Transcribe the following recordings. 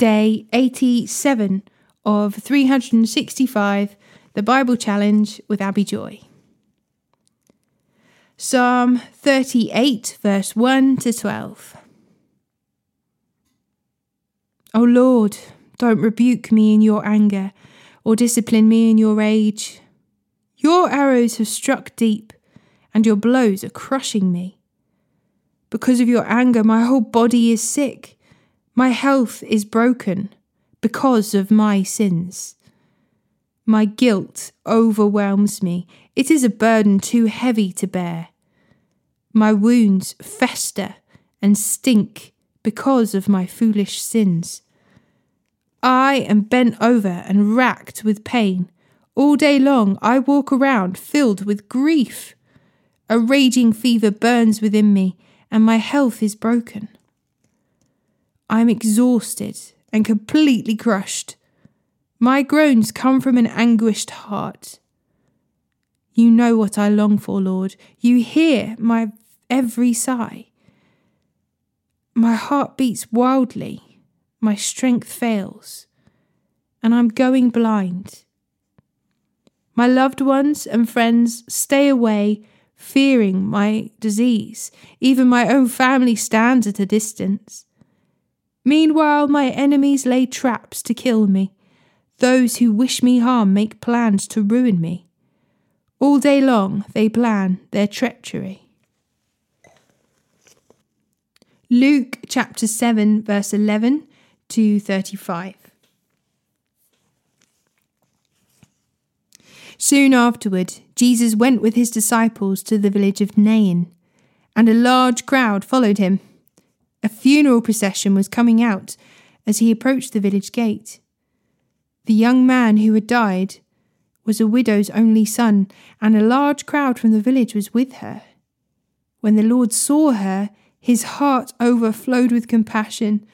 day 87 of 365, the Bible Challenge with Abi Joy. Psalm 38, verse 1 to 12. O Lord, don't rebuke me in your anger, or discipline me in your rage. Your arrows have struck deep, and your blows are crushing me. Because of your anger, my whole body is sick. My health is broken because of my sins. My guilt overwhelms me. It is a burden too heavy to bear. My wounds fester and stink because of my foolish sins. I am bent over and racked with pain. All day long I walk around filled with grief. A raging fever burns within me, and my health is broken. I am exhausted and completely crushed. My groans come from an anguished heart. You know what I long for, Lord. You hear my every sigh. My heart beats wildly, my strength fails, and I'm going blind. My loved ones and friends stay away, fearing my disease. Even my own family stands at a distance. Meanwhile, my enemies lay traps to kill me. Those who wish me harm make plans to ruin me. All day long they plan their treachery. Luke chapter 7, verse 11 to 35. Soon afterward, Jesus went with his disciples to the village of Nain, and a large crowd followed him. A funeral procession was coming out as he approached the village gate. The young man who had died was a widow's only son, and a large crowd from the village was with her. When the Lord saw her, his heart overflowed with compassion.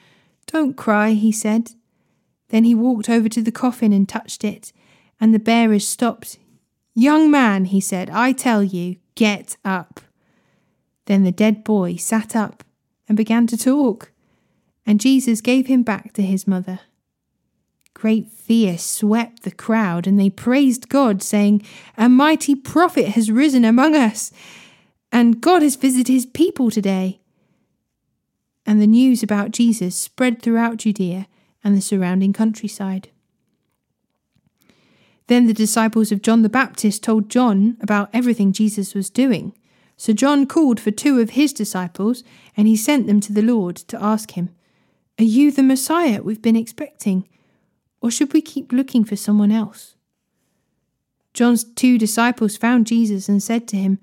Don't cry, he said. Then he walked over to the coffin and touched it, and the bearers stopped. Young man, he said, I tell you, get up. Then the dead boy sat up and began to talk, and Jesus gave him back to his mother. Great fear swept the crowd, and they praised God, saying, A mighty prophet has risen among us, and God has visited his people today and the news about Jesus spread throughout Judea and the surrounding countryside. Then the disciples of John the Baptist told John about everything Jesus was doing. So John called for two of his disciples, and he sent them to the Lord to ask him, Are you the Messiah we've been expecting, or should we keep looking for someone else? John's two disciples found Jesus and said to him,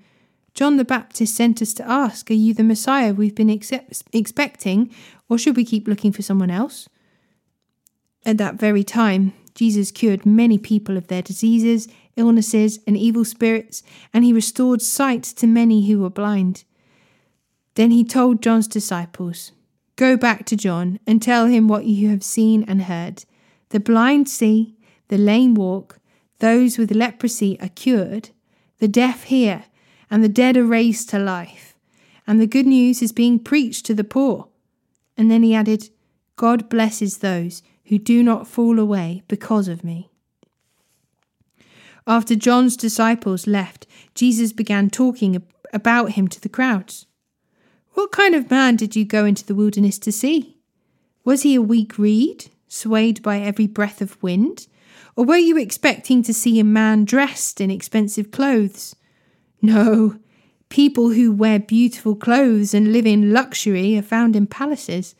John the Baptist sent us to ask, Are you the Messiah we've been expecting, or should we keep looking for someone else? At that very time, Jesus cured many people of their diseases, illnesses, and evil spirits, and he restored sight to many who were blind. Then he told John's disciples, Go back to John and tell him what you have seen and heard. The blind see, the lame walk, those with leprosy are cured, the deaf hear and the dead are raised to life, and the good news is being preached to the poor. And then he added, God blesses those who do not fall away because of me. After John's disciples left, Jesus began talking about him to the crowds. What kind of man did you go into the wilderness to see? Was he a weak reed, swayed by every breath of wind? Or were you expecting to see a man dressed in expensive clothes? No, people who wear beautiful clothes and live in luxury are found in palaces.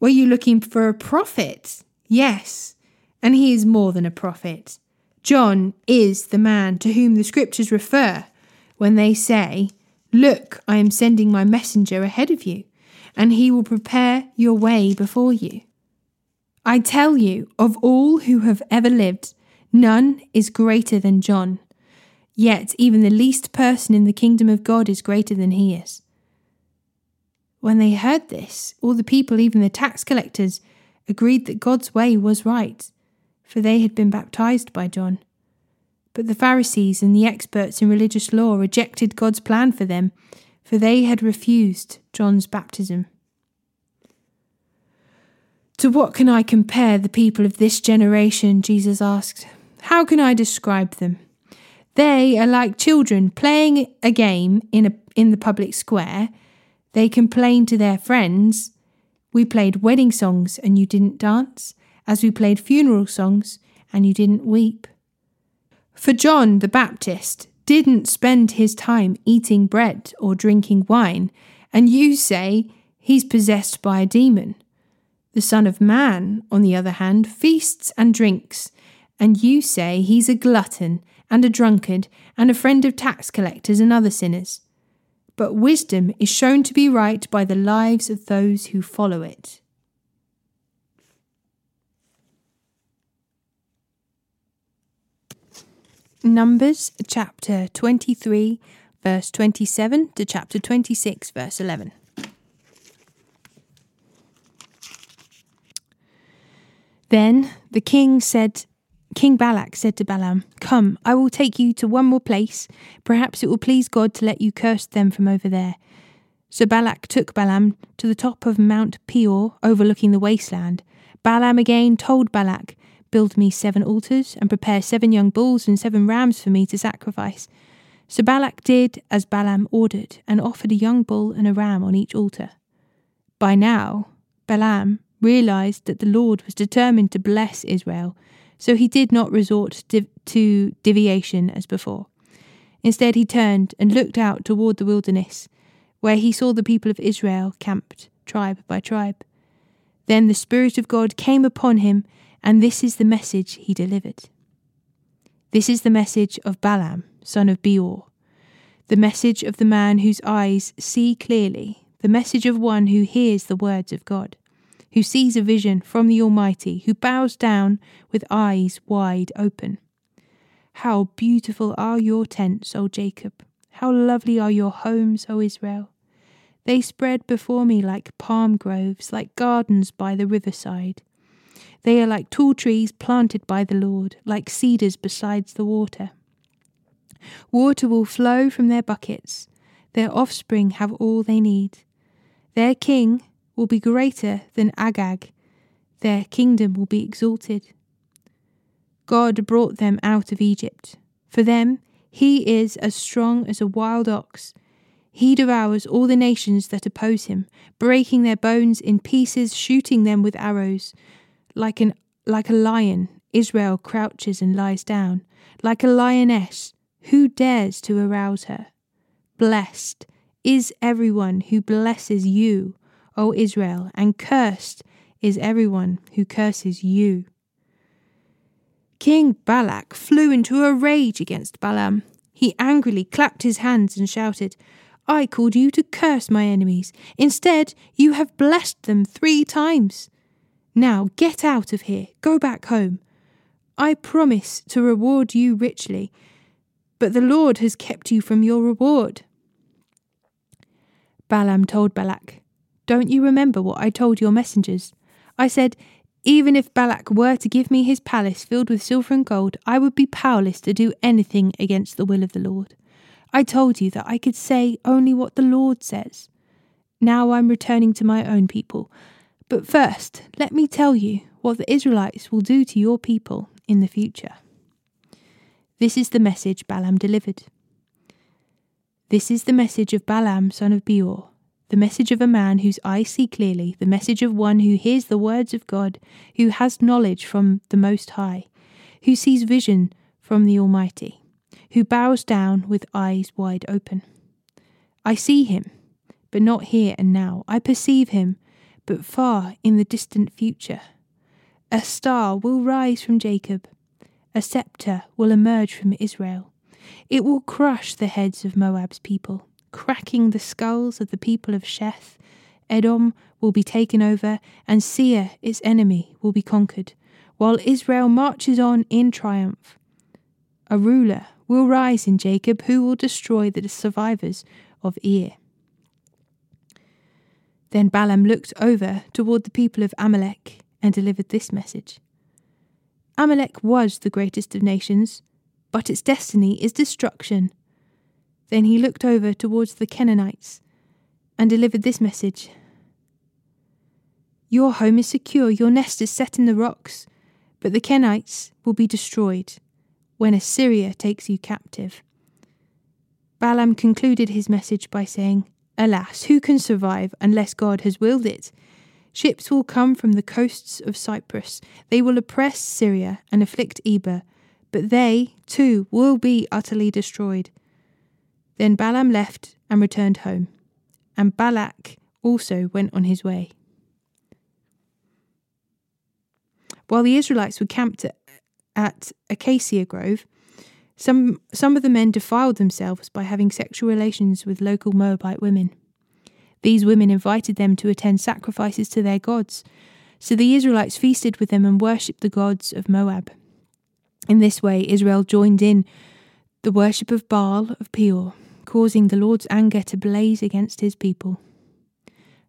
Were you looking for a prophet? Yes, and he is more than a prophet. John is the man to whom the scriptures refer when they say, Look, I am sending my messenger ahead of you, and he will prepare your way before you. I tell you, of all who have ever lived, none is greater than John. Yet even the least person in the kingdom of God is greater than he is. When they heard this, all the people, even the tax collectors, agreed that God's way was right, for they had been baptized by John. But the Pharisees and the experts in religious law rejected God's plan for them, for they had refused John's baptism. To what can I compare the people of this generation? Jesus asked. How can I describe them? They are like children playing a game in, a, in the public square. They complain to their friends. We played wedding songs and you didn't dance, as we played funeral songs and you didn't weep. For John the Baptist didn't spend his time eating bread or drinking wine, and you say he's possessed by a demon. The Son of Man, on the other hand, feasts and drinks, and you say he's a glutton and a drunkard and a friend of tax collectors and other sinners. But wisdom is shown to be right by the lives of those who follow it. Numbers chapter 23, verse 27 to chapter 26, verse 11. Then the king said, King Balak said to Balaam, Come, I will take you to one more place. Perhaps it will please God to let you curse them from over there. So Balak took Balaam to the top of Mount Peor, overlooking the wasteland. Balaam again told Balak, Build me seven altars, and prepare seven young bulls and seven rams for me to sacrifice. So Balak did as Balaam ordered, and offered a young bull and a ram on each altar. By now, Balaam realized that the Lord was determined to bless Israel, so he did not resort to divination as before. Instead, he turned and looked out toward the wilderness, where he saw the people of Israel camped, tribe by tribe. Then the Spirit of God came upon him, and this is the message he delivered. This is the message of Balaam, son of Beor, the message of the man whose eyes see clearly, the message of one who hears the words of God who sees a vision from the Almighty, who bows down with eyes wide open. How beautiful are your tents, O Jacob! How lovely are your homes, O Israel! They spread before me like palm groves, like gardens by the riverside. They are like tall trees planted by the Lord, like cedars beside the water. Water will flow from their buckets. Their offspring have all they need. Their king will be greater than Agag, their kingdom will be exalted. God brought them out of Egypt. For them, he is as strong as a wild ox. He devours all the nations that oppose him, breaking their bones in pieces, shooting them with arrows. Like, an, like a lion, Israel crouches and lies down. Like a lioness, who dares to arouse her? Blessed is everyone who blesses you, O Israel, and cursed is everyone who curses you. King Balak flew into a rage against Balaam. He angrily clapped his hands and shouted, I called you to curse my enemies. Instead, you have blessed them three times. Now get out of here, go back home. I promise to reward you richly, but the Lord has kept you from your reward. Balaam told Balak, don't you remember what I told your messengers? I said, Even if Balak were to give me his palace filled with silver and gold, I would be powerless to do anything against the will of the Lord. I told you that I could say only what the Lord says. Now I'm returning to my own people. But first, let me tell you what the Israelites will do to your people in the future. This is the message Balaam delivered. This is the message of Balaam, son of Beor the message of a man whose eyes see clearly, the message of one who hears the words of God, who has knowledge from the Most High, who sees vision from the Almighty, who bows down with eyes wide open. I see him, but not here and now. I perceive him, but far in the distant future. A star will rise from Jacob, a sceptre will emerge from Israel. It will crush the heads of Moab's people cracking the skulls of the people of Sheth. Edom will be taken over, and Seir, its enemy, will be conquered, while Israel marches on in triumph. A ruler will rise in Jacob who will destroy the survivors of Ir. Then Balaam looked over toward the people of Amalek and delivered this message. Amalek was the greatest of nations, but its destiny is destruction. Then he looked over towards the Canaanites and delivered this message. Your home is secure, your nest is set in the rocks, but the Kenites will be destroyed when Assyria takes you captive. Balaam concluded his message by saying, Alas, who can survive unless God has willed it? Ships will come from the coasts of Cyprus. They will oppress Syria and afflict Eber, but they, too, will be utterly destroyed. Then Balaam left and returned home, and Balak also went on his way. While the Israelites were camped at, Acacia Grove, some, some of the men defiled themselves by having sexual relations with local Moabite women. These women invited them to attend sacrifices to their gods, so the Israelites feasted with them and worshipped the gods of Moab. In this way, Israel joined in the worship of Baal of Peor, causing the Lord's anger to blaze against his people.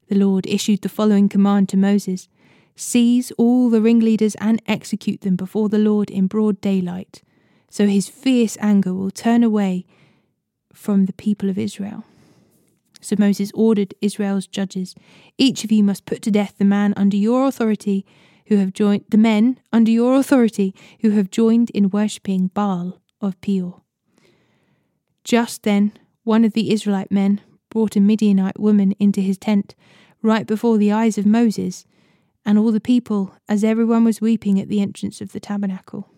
The Lord issued the following command to Moses Seize all the ringleaders and execute them before the Lord in broad daylight so his fierce anger will turn away from the people of Israel. So Moses ordered Israel's judges, Each of you must put to death the man under your authority who have joined the men under your authority who have joined in worshipping Baal of Peor. Just then one of the Israelite men brought a Midianite woman into his tent, right before the eyes of Moses and all the people, as everyone was weeping at the entrance of the tabernacle.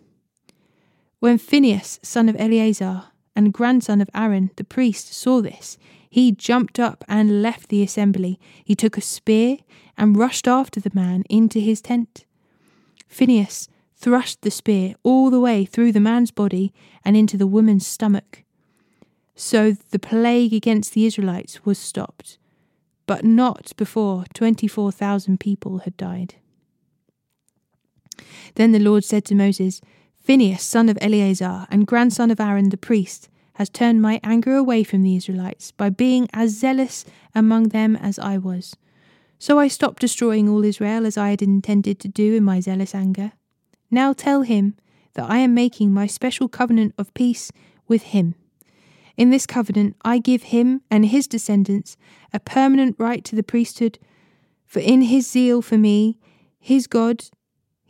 When Phinehas, son of Eleazar, and grandson of Aaron, the priest, saw this, he jumped up and left the assembly. He took a spear and rushed after the man into his tent. Phinehas thrust the spear all the way through the man's body and into the woman's stomach. So the plague against the Israelites was stopped, but not before 24,000 people had died. Then the Lord said to Moses, Phinehas, son of Eleazar, and grandson of Aaron the priest, has turned my anger away from the Israelites by being as zealous among them as I was. So I stopped destroying all Israel as I had intended to do in my zealous anger. Now tell him that I am making my special covenant of peace with him. In this covenant, I give him and his descendants a permanent right to the priesthood, for in his zeal for me, his God,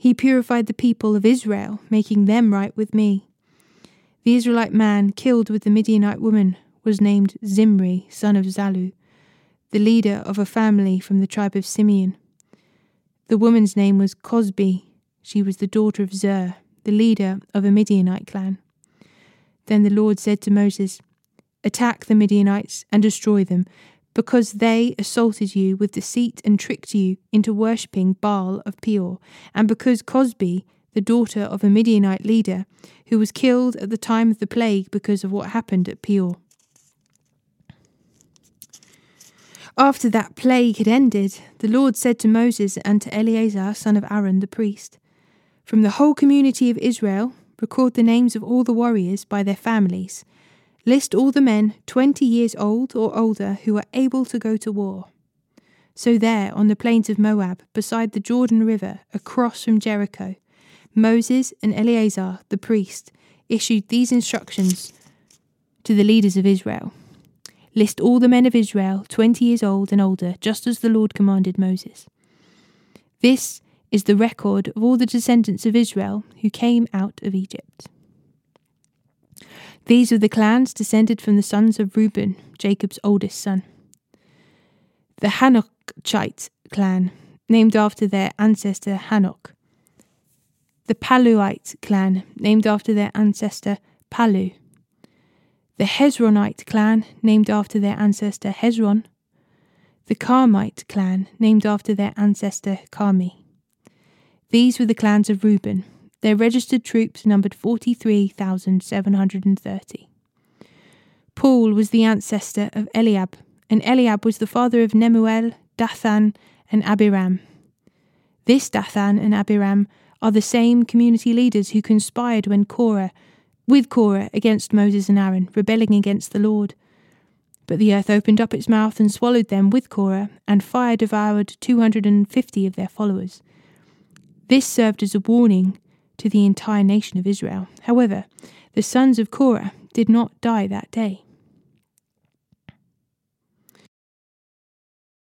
he purified the people of Israel, making them right with me. The Israelite man killed with the Midianite woman was named Zimri, son of Salu, the leader of a family from the tribe of Simeon. The woman's name was Cosbi. She was the daughter of Zer, the leader of a Midianite clan. Then the Lord said to Moses, Attack the Midianites and destroy them, because they assaulted you with deceit and tricked you into worshipping Baal of Peor, and because Cosbi, the daughter of a Midianite leader, who was killed at the time of the plague because of what happened at Peor. After that plague had ended, the Lord said to Moses and to Eleazar, son of Aaron the priest, From the whole community of Israel, record the names of all the warriors by their families List all the men twenty years old or older who are able to go to war. So, there, on the plains of Moab, beside the Jordan River, across from Jericho, Moses and Eleazar, the priest, issued these instructions to the leaders of Israel List all the men of Israel, twenty years old and older, just as the Lord commanded Moses. This is the record of all the descendants of Israel who came out of Egypt. These were the clans descended from the sons of Reuben, Jacob's oldest son. The Hanochite clan, named after their ancestor Hanoch. The Paluite clan, named after their ancestor Palu. The Hezronite clan, named after their ancestor Hezron. The Carmite clan, named after their ancestor Carmi. These were the clans of Reuben, their registered troops numbered 43,730. Palu was the ancestor of Eliab, and Eliab was the father of Nemuel, Dathan, and Abiram. This Dathan and Abiram are the same community leaders who conspired when Korah, with Korah against Moses and Aaron, rebelling against the Lord. But the earth opened up its mouth and swallowed them with Korah, and fire devoured 250 of their followers. This served as a warning to the entire nation of Israel. However, the sons of Korah did not die that day.